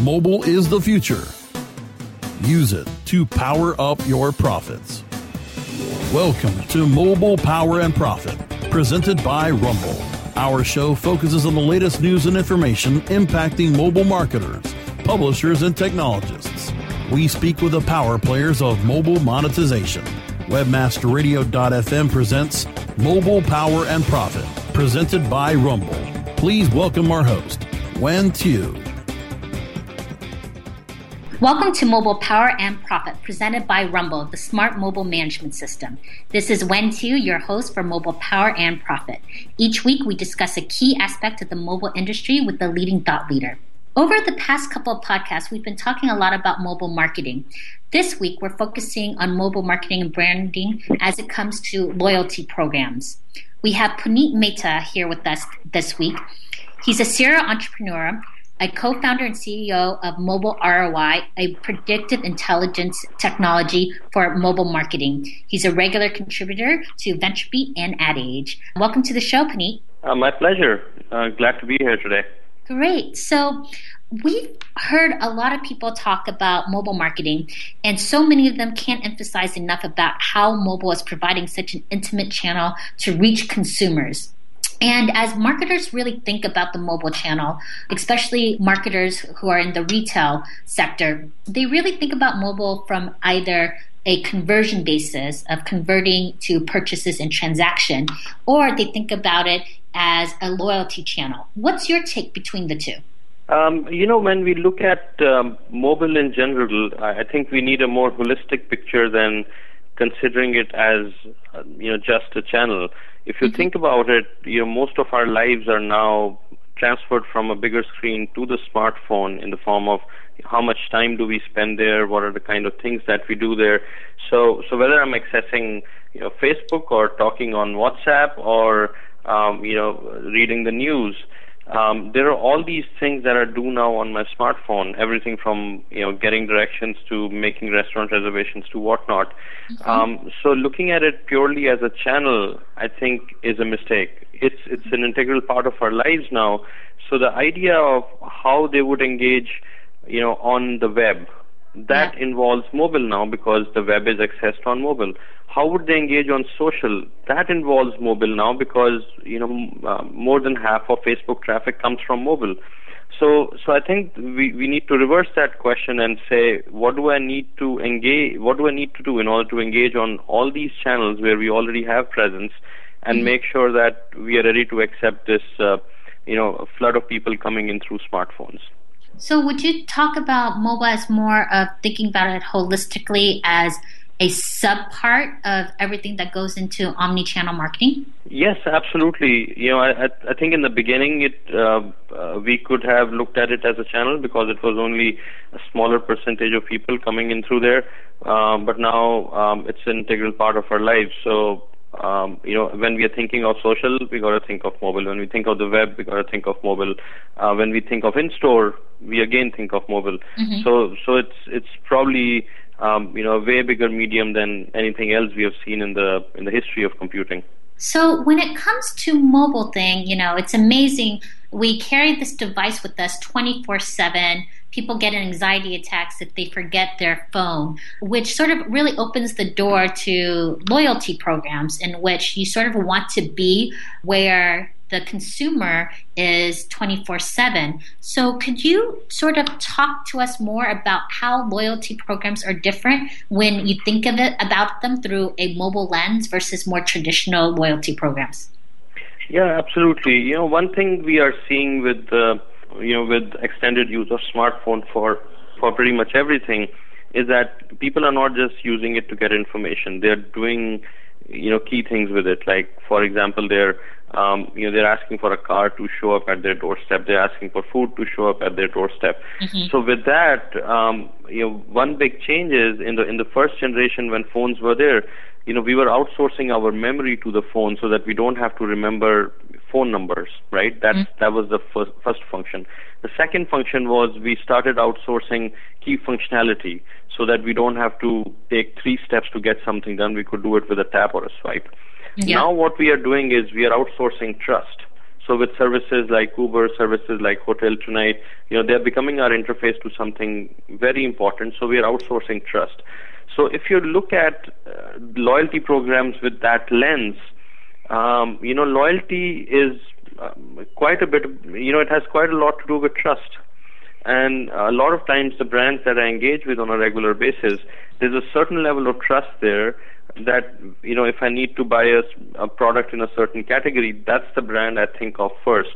Mobile is the future. Use it to power up your profits. Welcome to Mobile Power and Profit, presented by Rumble. Our show focuses on the latest news and information impacting mobile marketers, publishers, and technologists. We speak with the power players of mobile monetization. Webmasterradio.fm presents Mobile Power and Profit, presented by Rumble. Please welcome our host, Wen Tu. Welcome to Mobile Power and Profit, presented by Rumble, the smart mobile management system. This is Wen Tu, your host for Mobile Power and Profit. Each week, we discuss a key aspect of the mobile industry with the leading thought leader. Over the past couple of podcasts, we've been talking a lot about mobile marketing. This week, we're focusing on mobile marketing and branding as it comes to loyalty programs. We have Puneet Mehta here with us this week. He's a serial entrepreneur a co founder and CEO of Mobile ROI, a predictive intelligence technology for mobile marketing. He's a regular contributor to VentureBeat and AdAge. Welcome to the show, Puneet. Uh, my pleasure. Uh, glad to be here today. Great. So, we've heard a lot of people talk about mobile marketing, and so many of them can't emphasize enough about how mobile is providing such an intimate channel to reach consumers. And as marketers really think about the mobile channel, especially marketers who are in the retail sector, they really think about mobile from either a conversion basis of converting to purchases and transaction, or they think about it as a loyalty channel. What's your take between the two? Um, you know, when we look at um, mobile in general, I think we need a more holistic picture than considering it as, you know, just a channel. If you mm-hmm. think about it, you know, most of our lives are now transferred from a bigger screen to the smartphone in the form of how much time do we spend there, what are the kind of things that we do there. So, so whether I'm accessing, you know, Facebook or talking on WhatsApp or, um, you know, reading the news, um, there are all these things that I do now on my smartphone. Everything from you know getting directions to making restaurant reservations to whatnot. Mm-hmm. Um, so looking at it purely as a channel, I think, is a mistake. It's it's an integral part of our lives now. So the idea of how they would engage, you know, on the web, that yeah. involves mobile now because the web is accessed on mobile. How would they engage on social? That involves mobile now because you know uh, more than half of Facebook traffic comes from mobile. So, so I think we, we need to reverse that question and say, what do I need to engage? What do I need to do in order to engage on all these channels where we already have presence, and mm-hmm. make sure that we are ready to accept this, uh, you know, flood of people coming in through smartphones. So, would you talk about mobile as more of thinking about it holistically as a sub part of everything that goes into omni-channel marketing? Yes, absolutely. You know, I, I think in the beginning, it uh, uh, we could have looked at it as a channel because it was only a smaller percentage of people coming in through there. Um, but now um, it's an integral part of our lives. So um, you know, when we are thinking of social, we got to think of mobile. When we think of the web, we got to think of mobile. Uh, when we think of in-store, we again think of mobile. Mm-hmm. So, so it's it's probably um, you know a way bigger medium than anything else we have seen in the in the history of computing. So when it comes to mobile thing, you know, it's amazing. We carry this device with us 24 7 people get anxiety attacks if they forget their phone, which sort of really opens the door to loyalty programs in which you sort of want to be where the consumer is 24 7. So, could you sort of talk to us more about how loyalty programs are different when you think of it about them through a mobile lens versus more traditional loyalty programs? Yeah, absolutely. You know, one thing we are seeing with uh, you know, with extended use of smartphone for for pretty much everything, is that people are not just using it to get information. They're doing, you know, key things with it. Like, for example, they're um, you know, they're asking for a car to show up at their doorstep. They're asking for food to show up at their doorstep. Mm-hmm. So with that, um, you know, one big change is in the in the first generation when phones were there, you know, we were outsourcing our memory to the phone so that we don't have to remember phone numbers, right? That mm-hmm. that was the first first function. The second function was we started outsourcing key functionality so that we don't have to take three steps to get something done. We could do it with a tap or a swipe. Yeah. Now what we are doing is we are outsourcing trust. So with services like Uber, services like Hotel Tonight, you know, they're becoming our interface to something very important. So we are outsourcing trust. So if you look at uh, loyalty programs with that lens, um, you know, loyalty is um, quite a bit. You know, it has quite a lot to do with trust. And a lot of times, the brands that I engage with on a regular basis, there's a certain level of trust there that you know if I need to buy a, a product in a certain category, that's the brand I think of first.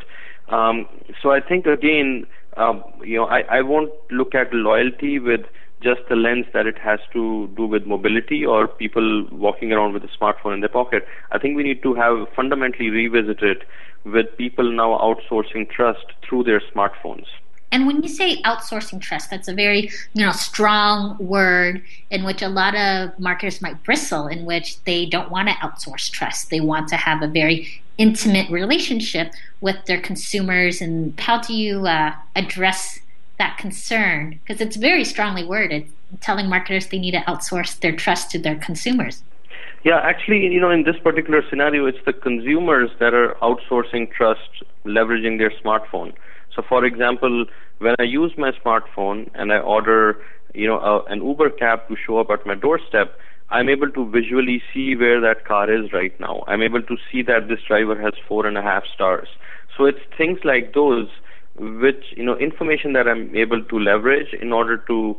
Um, so I think again, um, you know, I, I won't look at loyalty with just the lens that it has to do with mobility or people walking around with a smartphone in their pocket. I think we need to have fundamentally revisit it with people now outsourcing trust through their smartphones. And when you say outsourcing trust, that's a very you know strong word in which a lot of marketers might bristle, in which they don't want to outsource trust. They want to have a very intimate relationship with their consumers. And how do you uh, address that concern? Because it's very strongly worded, telling marketers they need to outsource their trust to their consumers. Yeah, actually, you know, in this particular scenario, it's the consumers that are outsourcing trust, leveraging their smartphone. So, for example, when I use my smartphone and I order, you know, a, an Uber cab to show up at my doorstep, I'm able to visually see where that car is right now. I'm able to see that this driver has four and a half stars. So it's things like those, which you know, information that I'm able to leverage in order to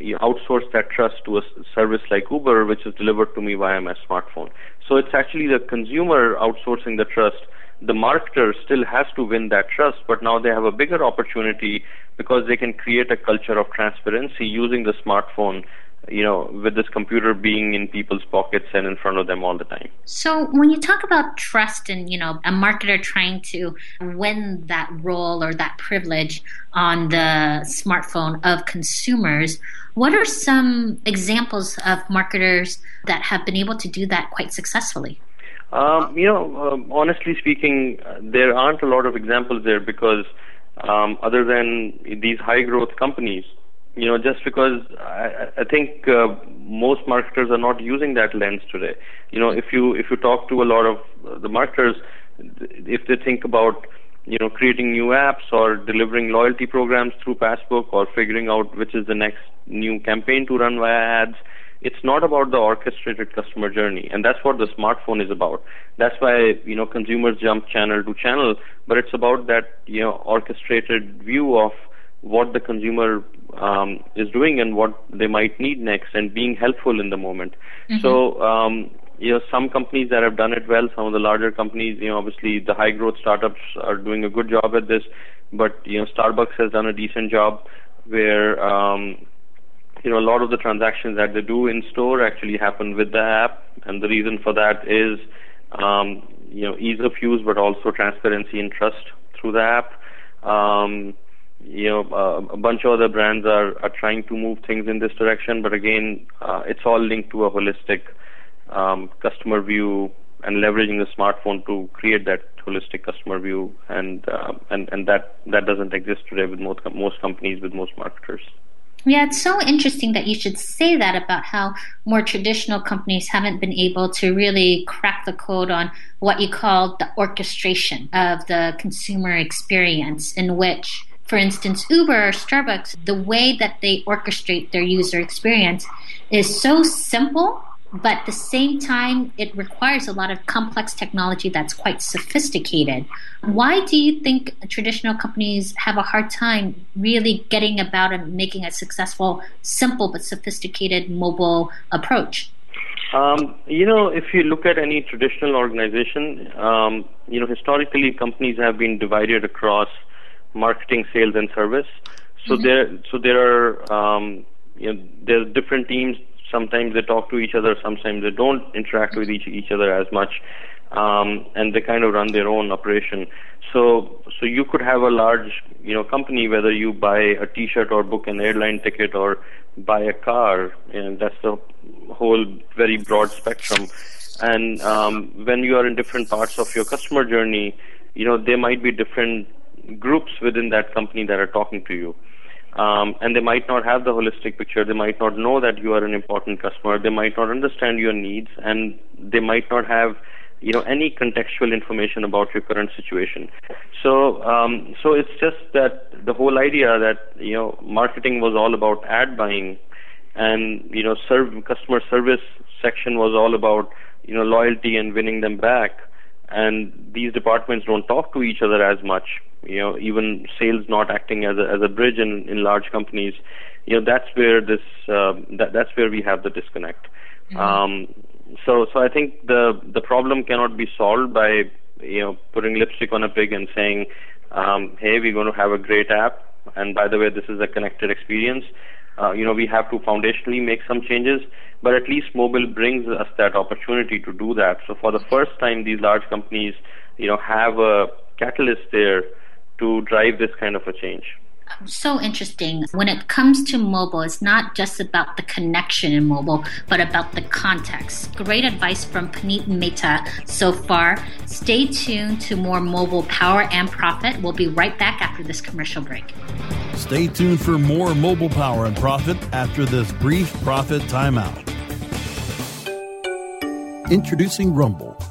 you outsource that trust to a service like Uber, which is delivered to me via my smartphone. So it's actually the consumer outsourcing the trust the marketer still has to win that trust, but now they have a bigger opportunity because they can create a culture of transparency using the smartphone you know, with this computer being in people's pockets and in front of them all the time. So, when you talk about trust and, you know, a marketer trying to win that role or that privilege on the smartphone of consumers, what are some examples of marketers that have been able to do that quite successfully? Um, you know, uh, honestly speaking, there aren't a lot of examples there because um, other than these high growth companies, you know, just because I, I think uh, most marketers are not using that lens today. You know, if you if you talk to a lot of the marketers, if they think about you know creating new apps or delivering loyalty programs through Passbook or figuring out which is the next new campaign to run via ads, it's not about the orchestrated customer journey and that's what the smartphone is about that's why you know consumers jump channel to channel but it's about that you know orchestrated view of what the consumer um, is doing and what they might need next and being helpful in the moment mm-hmm. so um, you know some companies that have done it well some of the larger companies you know obviously the high growth startups are doing a good job at this but you know starbucks has done a decent job where um, you know, a lot of the transactions that they do in store actually happen with the app, and the reason for that is, um, you know, ease of use, but also transparency and trust through the app. Um, you know, uh, a bunch of other brands are, are trying to move things in this direction, but again, uh, it's all linked to a holistic um, customer view and leveraging the smartphone to create that holistic customer view, and uh, and and that that doesn't exist today with most most companies with most marketers. Yeah, it's so interesting that you should say that about how more traditional companies haven't been able to really crack the code on what you call the orchestration of the consumer experience, in which, for instance, Uber or Starbucks, the way that they orchestrate their user experience is so simple but at the same time, it requires a lot of complex technology that's quite sophisticated. Why do you think traditional companies have a hard time really getting about and making a successful, simple but sophisticated mobile approach? Um, you know, if you look at any traditional organization, um, you know, historically companies have been divided across marketing, sales, and service. So mm-hmm. there, so there are, um, you know, there are different teams sometimes they talk to each other, sometimes they don't interact with each each other as much, um, and they kind of run their own operation. So, so you could have a large, you know, company whether you buy a T-shirt or book an airline ticket or buy a car, and that's the whole very broad spectrum. And um, when you are in different parts of your customer journey, you know, there might be different groups within that company that are talking to you um, and they might not have the holistic picture. They might not know that you are an important customer. They might not understand your needs, and they might not have, you know any contextual information about your current situation. So um, so it's just that the whole idea that you know marketing was all about ad buying, and you know serve customer service section was all about you know loyalty and winning them back. And these departments don't talk to each other as much. You know, even sales not acting as a as a bridge in in large companies. You know, that's where this uh, that that's where we have the disconnect. Mm-hmm. Um, so so I think the the problem cannot be solved by you know putting lipstick on a pig and saying, um, hey, we're going to have a great app, and by the way, this is a connected experience. Uh, you know, we have to foundationally make some changes, but at least mobile brings us that opportunity to do that. So for the first time, these large companies, you know, have a catalyst there to drive this kind of a change so interesting. When it comes to mobile, it's not just about the connection in mobile, but about the context. Great advice from Puneet Mehta so far. Stay tuned to more mobile power and profit. We'll be right back after this commercial break. Stay tuned for more mobile power and profit after this brief profit timeout. Introducing Rumble,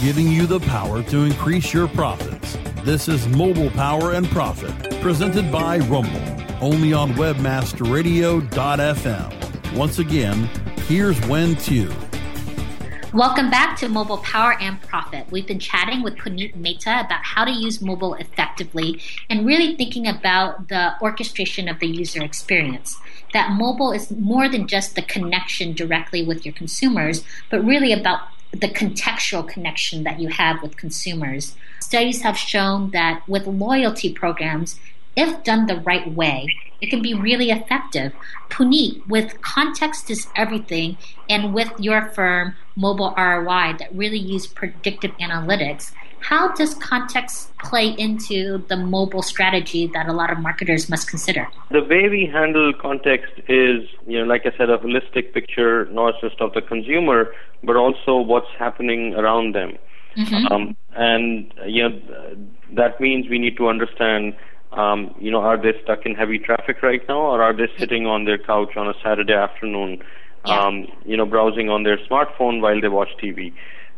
giving you the power to increase your profits. This is Mobile Power and Profit, presented by Rumble, only on webmasterradio.fm. Once again, here's Wen Tu. Welcome back to Mobile Power and Profit. We've been chatting with Puneet Mehta about how to use mobile effectively and really thinking about the orchestration of the user experience. That mobile is more than just the connection directly with your consumers, but really about the contextual connection that you have with consumers. Studies have shown that with loyalty programs, if done the right way, it can be really effective. Puneet, with context is everything, and with your firm, Mobile ROI, that really use predictive analytics, how does context play into the mobile strategy that a lot of marketers must consider? The way we handle context is, you know, like I said, a holistic picture, not just of the consumer, but also what's happening around them. Mm-hmm. Um, and you know, that means we need to understand, um, you know, are they stuck in heavy traffic right now, or are they sitting on their couch on a Saturday afternoon, yeah. um, you know, browsing on their smartphone while they watch TV?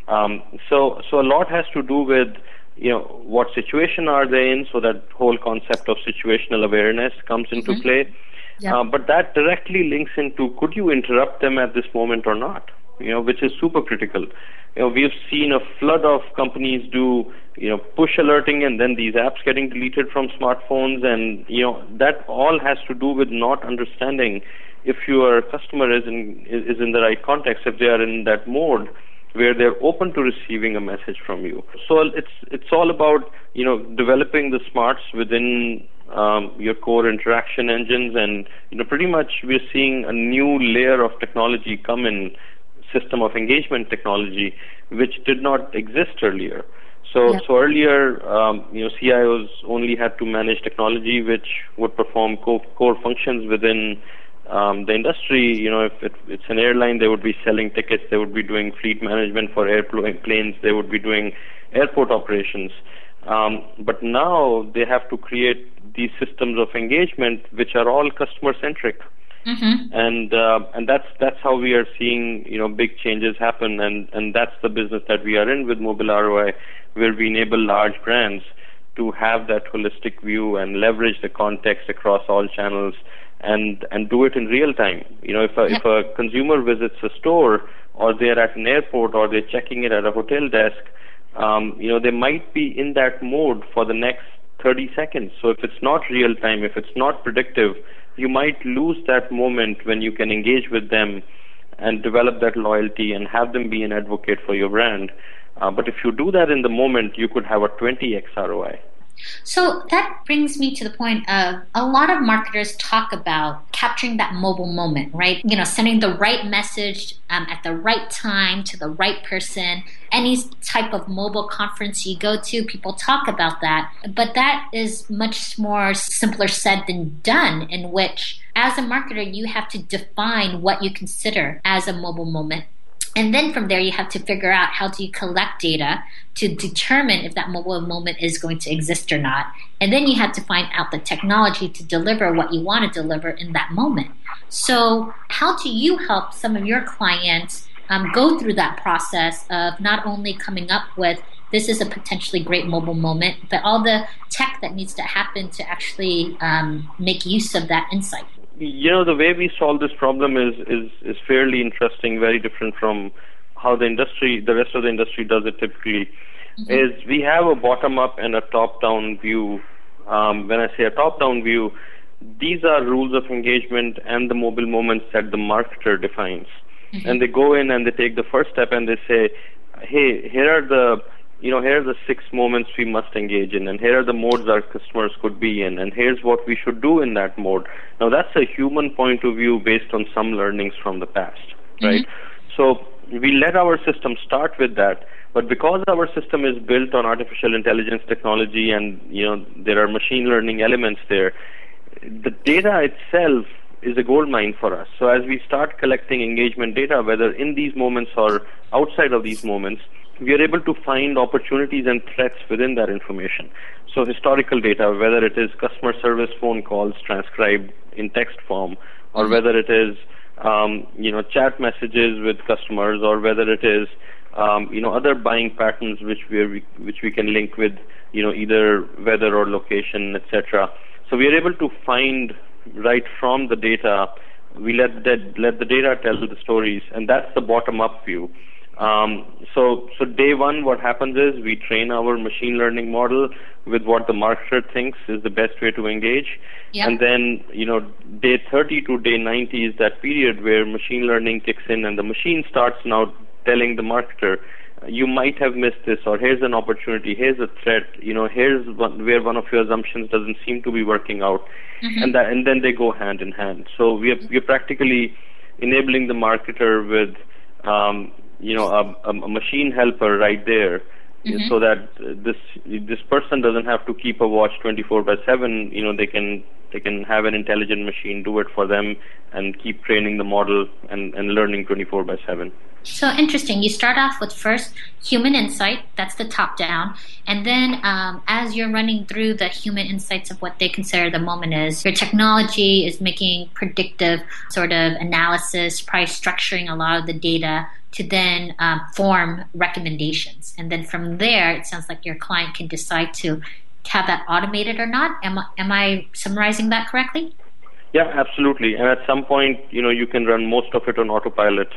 Um, so, so a lot has to do with you know what situation are they in, so that whole concept of situational awareness comes into mm-hmm. play. Yep. Uh, but that directly links into could you interrupt them at this moment or not? You know, which is super critical. You know, we've seen a flood of companies do you know push alerting and then these apps getting deleted from smartphones, and you know that all has to do with not understanding if your customer is in is in the right context, if they are in that mode where they're open to receiving a message from you. So it's it's all about you know developing the smarts within um, your core interaction engines, and you know pretty much we're seeing a new layer of technology come in system of engagement technology, which did not exist earlier. So, yep. so earlier, um, you know, CIOs only had to manage technology which would perform co- core functions within um, the industry, you know, if it, it's an airline, they would be selling tickets, they would be doing fleet management for airplanes, they would be doing airport operations. Um, but now they have to create these systems of engagement which are all customer centric. Mm-hmm. And uh, and that's that's how we are seeing you know big changes happen, and and that's the business that we are in with Mobile ROI, where we enable large brands to have that holistic view and leverage the context across all channels and and do it in real time. You know, if a, if a consumer visits a store or they're at an airport or they're checking it at a hotel desk, um, you know, they might be in that mode for the next 30 seconds. So if it's not real time, if it's not predictive, you might lose that moment when you can engage with them and develop that loyalty and have them be an advocate for your brand. Uh, but if you do that in the moment, you could have a 20x ROI. So that brings me to the point of a lot of marketers talk about capturing that mobile moment, right? You know, sending the right message um, at the right time to the right person. Any type of mobile conference you go to, people talk about that. But that is much more simpler said than done, in which, as a marketer, you have to define what you consider as a mobile moment and then from there, you have to figure out how do you collect data to determine if that mobile moment is going to exist or not. And then you have to find out the technology to deliver what you want to deliver in that moment. So, how do you help some of your clients um, go through that process of not only coming up with this is a potentially great mobile moment, but all the tech that needs to happen to actually um, make use of that insight? You know the way we solve this problem is is is fairly interesting, very different from how the industry, the rest of the industry does it typically. Mm-hmm. Is we have a bottom up and a top down view. Um, when I say a top down view, these are rules of engagement and the mobile moments that the marketer defines. Mm-hmm. And they go in and they take the first step and they say, hey, here are the you know, here are the six moments we must engage in, and here are the modes our customers could be in, and here's what we should do in that mode. Now, that's a human point of view based on some learnings from the past, mm-hmm. right? So, we let our system start with that, but because our system is built on artificial intelligence technology and, you know, there are machine learning elements there, the data itself is a gold mine for us. So, as we start collecting engagement data, whether in these moments or outside of these moments, we are able to find opportunities and threats within that information. So historical data, whether it is customer service phone calls transcribed in text form, or mm-hmm. whether it is um, you know chat messages with customers, or whether it is um, you know other buying patterns which we which we can link with you know either weather or location, etc. So we are able to find right from the data. We let that let the data tell the stories, and that's the bottom up view. Um, so, so day one, what happens is we train our machine learning model with what the marketer thinks is the best way to engage. Yep. And then, you know, day 30 to day 90 is that period where machine learning kicks in and the machine starts now telling the marketer, you might have missed this, or here's an opportunity, here's a threat, you know, here's one, where one of your assumptions doesn't seem to be working out, mm-hmm. and that, and then they go hand in hand. So we are, we are practically enabling the marketer with um, you know a, a machine helper right there mm-hmm. so that this this person doesn't have to keep a watch 24 by 7 you know they can they can have an intelligent machine do it for them and keep training the model and, and learning 24 by 7 so interesting. You start off with first human insight, that's the top down. And then um, as you're running through the human insights of what they consider the moment is, your technology is making predictive sort of analysis, probably structuring a lot of the data to then um, form recommendations. And then from there, it sounds like your client can decide to have that automated or not. Am, am I summarizing that correctly? Yeah, absolutely. And at some point, you know, you can run most of it on autopilot.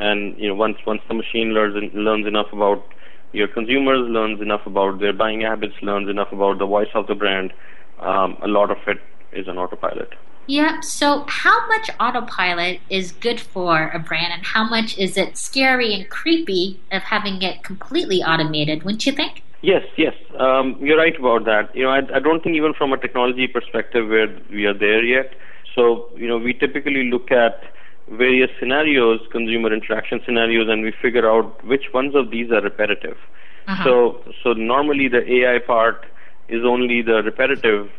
And you know, once once the machine learns learns enough about your consumers, learns enough about their buying habits, learns enough about the voice of the brand, um, a lot of it is on autopilot. Yeah. So, how much autopilot is good for a brand, and how much is it scary and creepy of having it completely automated? Wouldn't you think? Yes, yes, um, you're right about that. You know, I, I don't think even from a technology perspective where we are there yet. So, you know, we typically look at various scenarios, consumer interaction scenarios, and we figure out which ones of these are repetitive. Uh-huh. So, so normally the AI part is only the repetitive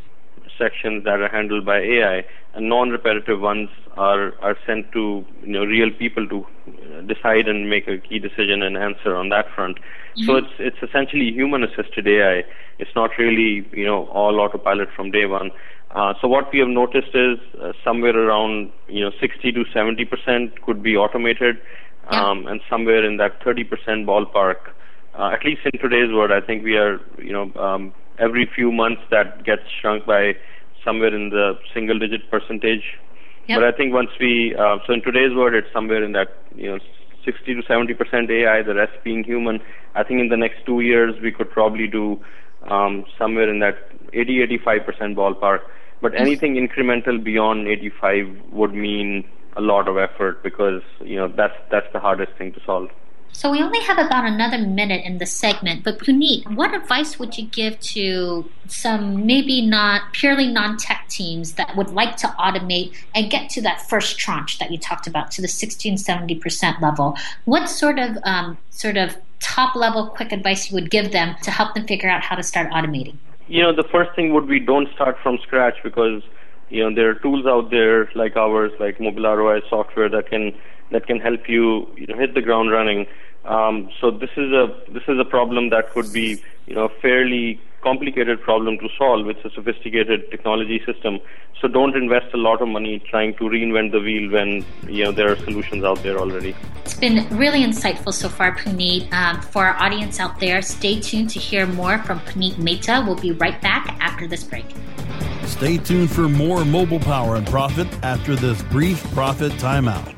sections that are handled by AI, and non-repetitive ones are are sent to you know real people to decide and make a key decision and answer on that front. Mm-hmm. So it's it's essentially human-assisted AI. It's not really you know all autopilot from day one. Uh, so what we have noticed is uh, somewhere around you know 60 to 70 percent could be automated, um, yeah. and somewhere in that 30 percent ballpark. Uh, at least in today's world, I think we are you know um, every few months that gets shrunk by somewhere in the single digit percentage. Yep. But I think once we, uh, so in today's world, it's somewhere in that, you know, 60 to 70 percent AI, the rest being human. I think in the next two years, we could probably do um, somewhere in that 80, 85 percent ballpark. But anything incremental beyond 85 would mean a lot of effort because, you know, that's, that's the hardest thing to solve. So we only have about another minute in this segment, but Puneet, what advice would you give to some maybe not purely non-tech teams that would like to automate and get to that first tranche that you talked about to the 16, 70% level? What sort of um, sort of top level quick advice you would give them to help them figure out how to start automating? You know, the first thing would be don't start from scratch because you know there are tools out there like ours, like Mobile ROI software that can that can help you, you know, hit the ground running. Um, so this is a this is a problem that could be you know fairly complicated problem to solve. It's a sophisticated technology system. So don't invest a lot of money trying to reinvent the wheel when you know there are solutions out there already. It's been really insightful so far, Puneet. Um, for our audience out there, stay tuned to hear more from Puneet Mehta. We'll be right back after this break. Stay tuned for more mobile power and profit after this brief profit timeout.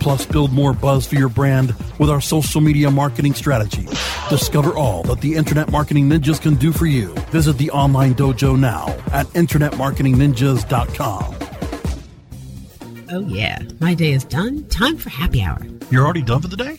Plus, build more buzz for your brand with our social media marketing strategy. Discover all that the Internet Marketing Ninjas can do for you. Visit the online dojo now at InternetMarketingNinjas.com. Oh, yeah. My day is done. Time for happy hour. You're already done for the day?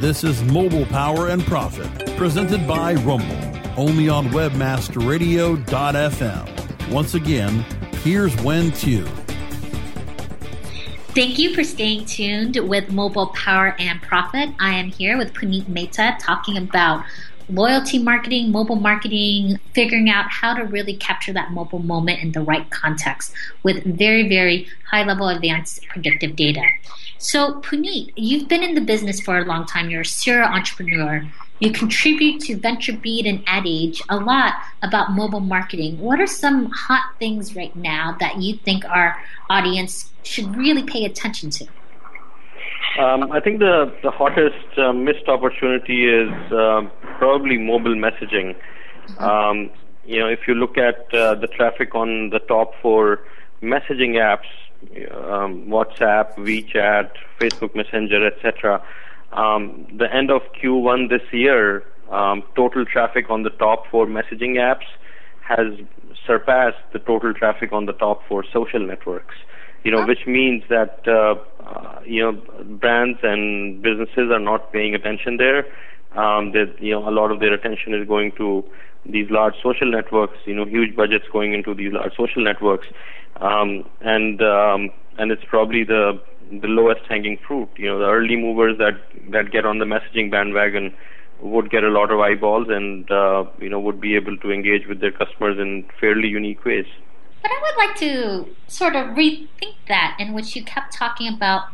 This is Mobile Power and Profit, presented by Rumble, only on WebmasterRadio.fm. Once again, here's Wen Tu. Thank you for staying tuned with Mobile Power and Profit. I am here with Puneet Mehta talking about loyalty marketing, mobile marketing, figuring out how to really capture that mobile moment in the right context with very, very high level advanced predictive data. So, Puneet, you've been in the business for a long time. You're a serial entrepreneur. You contribute to VentureBeat and AdAge a lot about mobile marketing. What are some hot things right now that you think our audience should really pay attention to? Um, I think the, the hottest uh, missed opportunity is uh, probably mobile messaging. Um, you know, if you look at uh, the traffic on the top four messaging apps, um, WhatsApp, WeChat, Facebook Messenger, etc. Um, the end of Q1 this year, um, total traffic on the top four messaging apps has surpassed the total traffic on the top four social networks. You know, which means that uh, you know brands and businesses are not paying attention there. Um, that you know a lot of their attention is going to these large social networks. You know, huge budgets going into these large social networks um, and um, and it's probably the the lowest hanging fruit. You know, the early movers that that get on the messaging bandwagon would get a lot of eyeballs and uh, you know would be able to engage with their customers in fairly unique ways. But I would like to sort of rethink that, in which you kept talking about,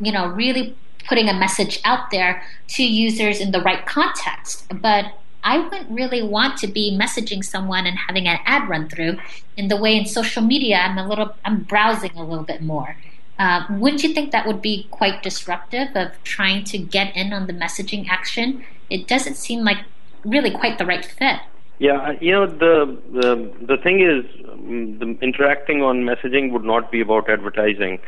you know, really putting a message out there to users in the right context. But I wouldn't really want to be messaging someone and having an ad run through in the way in social media I'm a little I'm browsing a little bit more. Uh, wouldn't you think that would be quite disruptive of trying to get in on the messaging action? It doesn't seem like really quite the right fit. Yeah, you know the the the thing is, mm, the interacting on messaging would not be about advertising.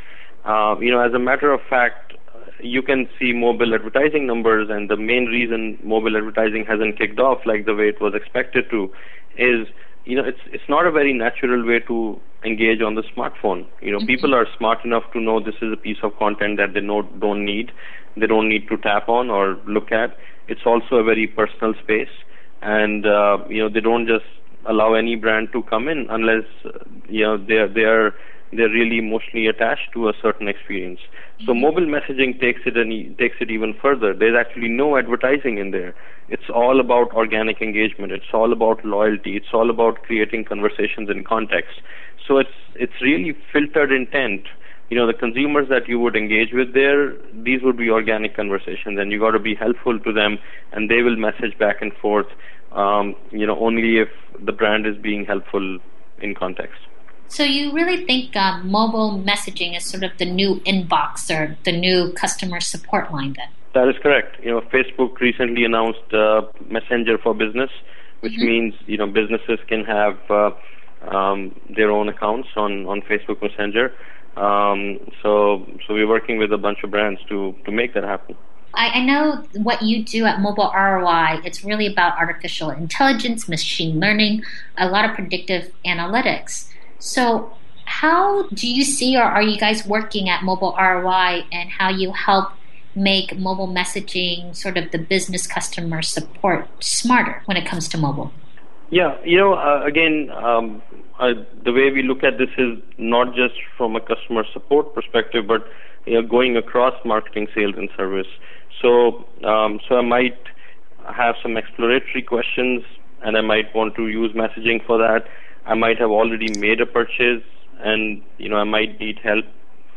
Uh, you know, as a matter of fact, you can see mobile advertising numbers, and the main reason mobile advertising hasn't kicked off like the way it was expected to is you know it's it's not a very natural way to engage on the smartphone. You know, mm-hmm. people are smart enough to know this is a piece of content that they know don't need, they don't need to tap on or look at. It's also a very personal space, and uh, you know they don't just allow any brand to come in unless you know they are they are they're really emotionally attached to a certain experience. So mobile messaging takes it and takes it even further. There's actually no advertising in there. It's all about organic engagement. It's all about loyalty. It's all about creating conversations in context. So it's it's really filtered intent. You know, the consumers that you would engage with there, these would be organic conversations, and you got to be helpful to them, and they will message back and forth. Um, you know, only if the brand is being helpful in context. So you really think um, mobile messaging is sort of the new inbox or the new customer support line then? That is correct. You know, Facebook recently announced uh, Messenger for Business, which mm-hmm. means you know businesses can have uh, um, their own accounts on on Facebook Messenger. Um, so so we're working with a bunch of brands to to make that happen. I, I know what you do at Mobile ROI. It's really about artificial intelligence, machine learning, a lot of predictive analytics. So, how do you see, or are you guys working at Mobile ROI, and how you help make mobile messaging sort of the business customer support smarter when it comes to mobile? Yeah, you know, uh, again, um, the way we look at this is not just from a customer support perspective, but you know, going across marketing, sales, and service. So, um, so I might have some exploratory questions, and I might want to use messaging for that. I might have already made a purchase and you know I might need help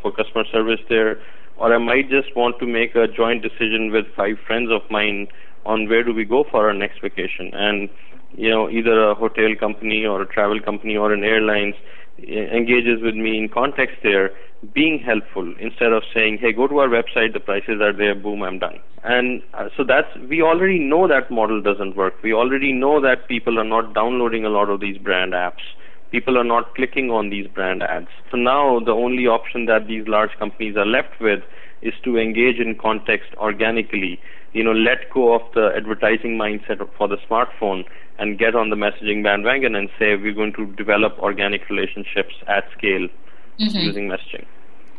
for customer service there or I might just want to make a joint decision with five friends of mine on where do we go for our next vacation and you know either a hotel company or a travel company or an airlines engages with me in context there being helpful instead of saying hey go to our website the prices are there boom i'm done. And uh, so that's we already know that model doesn't work. We already know that people are not downloading a lot of these brand apps. People are not clicking on these brand ads. So now the only option that these large companies are left with is to engage in context organically. You know, let go of the advertising mindset for the smartphone and get on the messaging bandwagon and say we're going to develop organic relationships at scale mm-hmm. using messaging.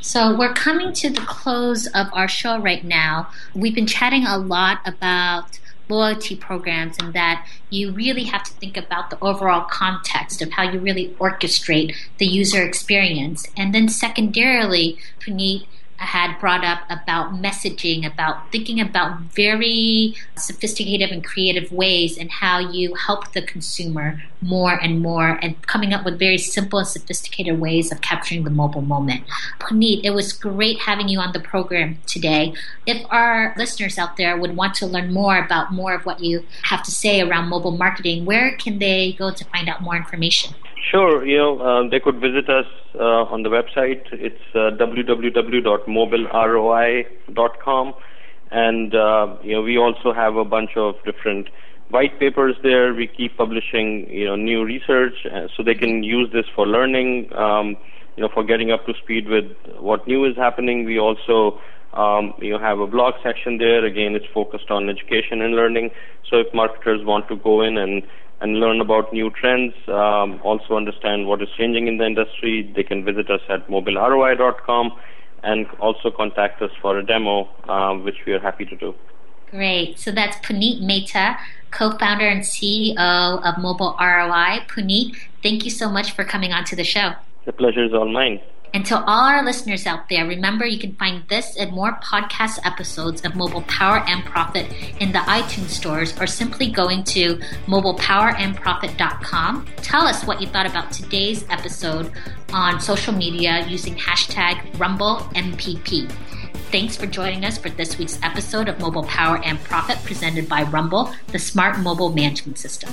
So, we're coming to the close of our show right now. We've been chatting a lot about loyalty programs and that you really have to think about the overall context of how you really orchestrate the user experience. And then, secondarily, Puneet, had brought up about messaging, about thinking about very sophisticated and creative ways and how you help the consumer more and more and coming up with very simple and sophisticated ways of capturing the mobile moment. Puneet, it was great having you on the program today. If our listeners out there would want to learn more about more of what you have to say around mobile marketing, where can they go to find out more information? Sure. You know, uh, they could visit us uh, on the website. It's uh, www.mobileroi.com, and uh, you know we also have a bunch of different white papers there. We keep publishing you know new research, uh, so they can use this for learning. Um, you know, for getting up to speed with what new is happening. We also um, you have a blog section there. Again, it's focused on education and learning. So if marketers want to go in and and learn about new trends, um, also understand what is changing in the industry, they can visit us at mobileroi.com and also contact us for a demo, um, which we are happy to do. Great. So that's Puneet Mehta, co founder and CEO of Mobile ROI. Puneet, thank you so much for coming on to the show. The pleasure is all mine. And to all our listeners out there, remember you can find this and more podcast episodes of Mobile Power and Profit in the iTunes stores or simply going to mobilepowerandprofit.com. Tell us what you thought about today's episode on social media using hashtag RumbleMPP. Thanks for joining us for this week's episode of Mobile Power and Profit presented by Rumble, the smart mobile management system.